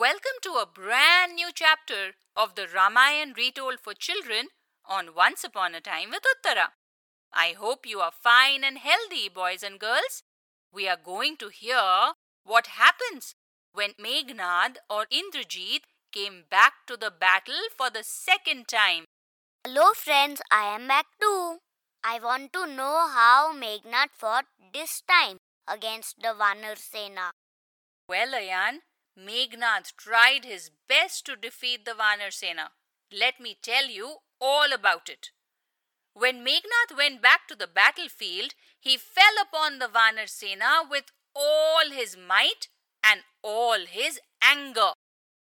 Welcome to a brand new chapter of the Ramayana retold for children on Once Upon a Time with Uttara. I hope you are fine and healthy, boys and girls. We are going to hear what happens when Meghnad or Indrajit came back to the battle for the second time. Hello, friends, I am back too. I want to know how Meghnad fought this time against the Vanar Sena. Well, Ayan, Meghnad tried his best to defeat the Vanar Sena. Let me tell you all about it. When Meghnad went back to the battlefield, he fell upon the Vanar Sena with all his might and all his anger.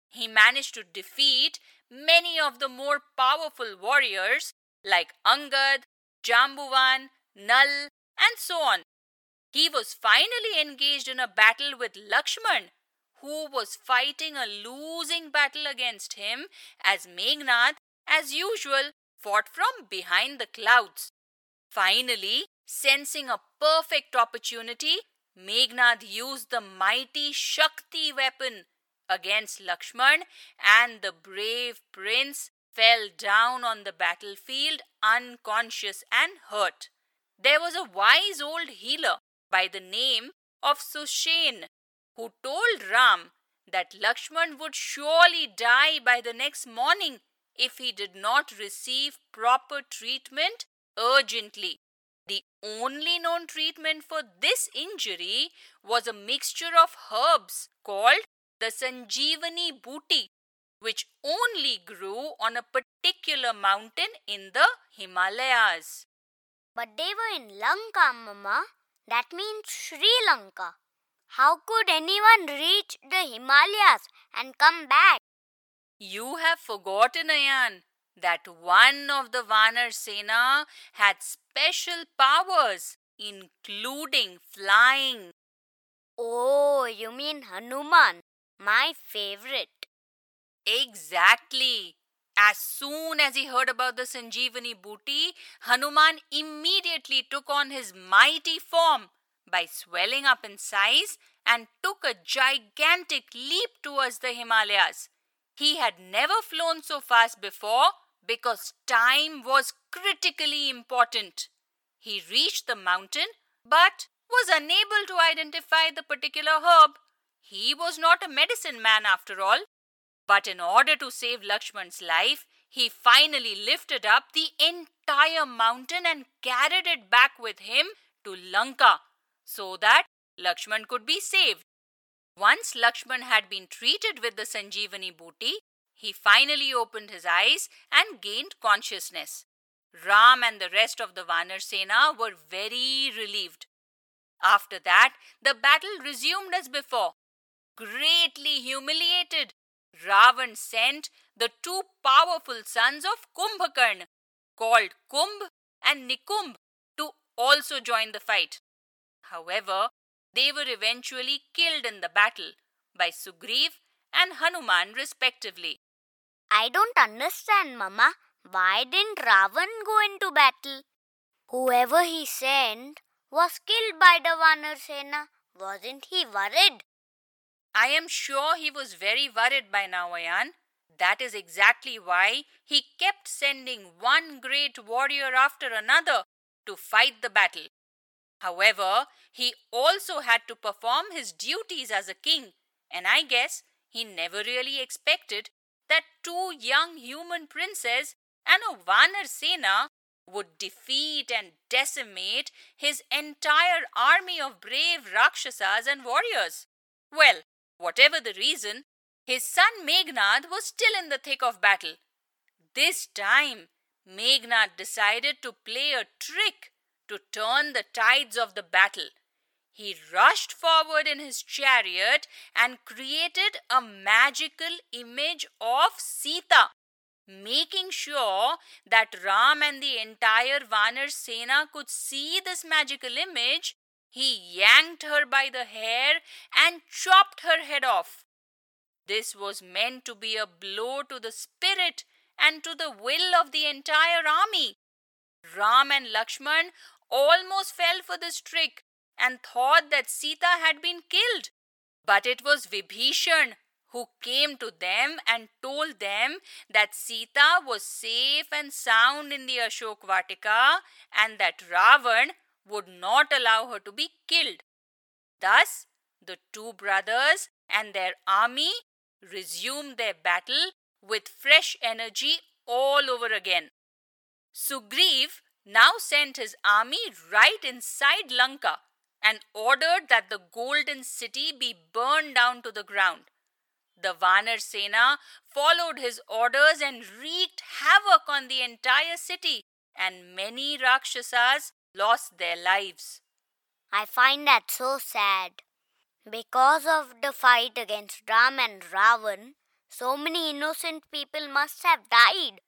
He managed to defeat many of the more powerful warriors like Angad, Jambuvan, Nal, and so on. He was finally engaged in a battle with Lakshman, who was fighting a losing battle against him as Meghnad, as usual, fought from behind the clouds. Finally, sensing a perfect opportunity, Meghnad used the mighty Shakti weapon against Lakshman, and the brave prince fell down on the battlefield unconscious and hurt. There was a wise old healer by the name of Sushen who told Ram that Lakshman would surely die by the next morning if he did not receive proper treatment urgently. The only known treatment for this injury was a mixture of herbs called the Sanjeevani Booti, which only grew on a particular mountain in the Himalayas. But they were in Lanka, Mama. That means Sri Lanka. How could anyone reach the Himalayas and come back? You have forgotten, Ayan, that one of the Vanar Sena had special powers, including flying. Oh, you mean Hanuman, my favorite. Exactly. As soon as he heard about the Sanjeevani booti, Hanuman immediately took on his mighty form by swelling up in size and took a gigantic leap towards the Himalayas. He had never flown so fast before because time was critically important. He reached the mountain but was unable to identify the particular herb. He was not a medicine man after all. But in order to save Lakshman's life, he finally lifted up the entire mountain and carried it back with him to Lanka so that Lakshman could be saved. Once Lakshman had been treated with the Sanjeevani booti, he finally opened his eyes and gained consciousness. Ram and the rest of the Vanar Sena were very relieved. After that, the battle resumed as before. Greatly humiliated, Ravan sent the two powerful sons of Kumbhakarna, called Kumbh and Nikumbh, to also join the fight. However, they were eventually killed in the battle by Sugriv and Hanuman, respectively. I don't understand, Mama. Why didn't Ravan go into battle? Whoever he sent was killed by the Vanar Sena. Wasn't he worried? I am sure he was very worried by now, Ayan. That is exactly why he kept sending one great warrior after another to fight the battle. However, he also had to perform his duties as a king, and I guess he never really expected that two young human princes and a Vanar Sena would defeat and decimate his entire army of brave Rakshasas and warriors. Well, whatever the reason, his son Meghnad was still in the thick of battle. This time, Meghnad decided to play a trick to turn the tides of the battle. He rushed forward in his chariot and created a magical image of Sita, making sure that Ram and the entire Vanar Sena could see this magical image. He yanked her by the hair and chopped her head off. This was meant to be a blow to the spirit and to the will of the entire army. Ram and Lakshman almost fell for this trick and thought that Sita had been killed. But it was Vibhishan who came to them and told them that Sita was safe and sound in the Ashok Vatika and that Ravan would not allow her to be killed. Thus, the two brothers and their army resumed their battle with fresh energy all over again. Sugriv now sent his army right inside Lanka and ordered that the golden city be burned down to the ground. The Vanar Sena followed his orders and wreaked havoc on the entire city, and many Rakshasas lost their lives. I find that so sad. Because of the fight against Ram and Ravan, so many innocent people must have died.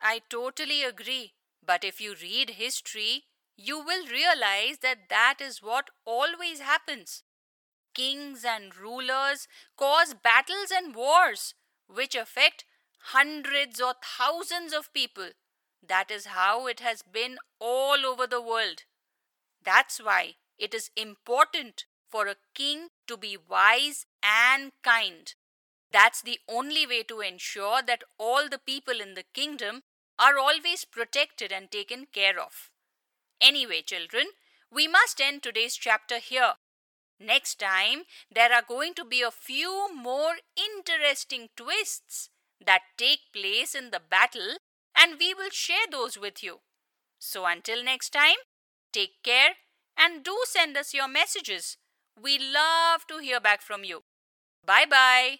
I totally agree. But if you read history, you will realize that that is what always happens. Kings and rulers cause battles and wars which affect hundreds or thousands of people. That is how it has been all over the world. That's why it is important for a king to be wise and kind. That's the only way to ensure that all the people in the kingdom are always protected and taken care of. Anyway, children, we must end today's chapter here. Next time, there are going to be a few more interesting twists that take place in the battle, and we will share those with you. So, until next time, take care and do send us your messages. We love to hear back from you. Bye bye.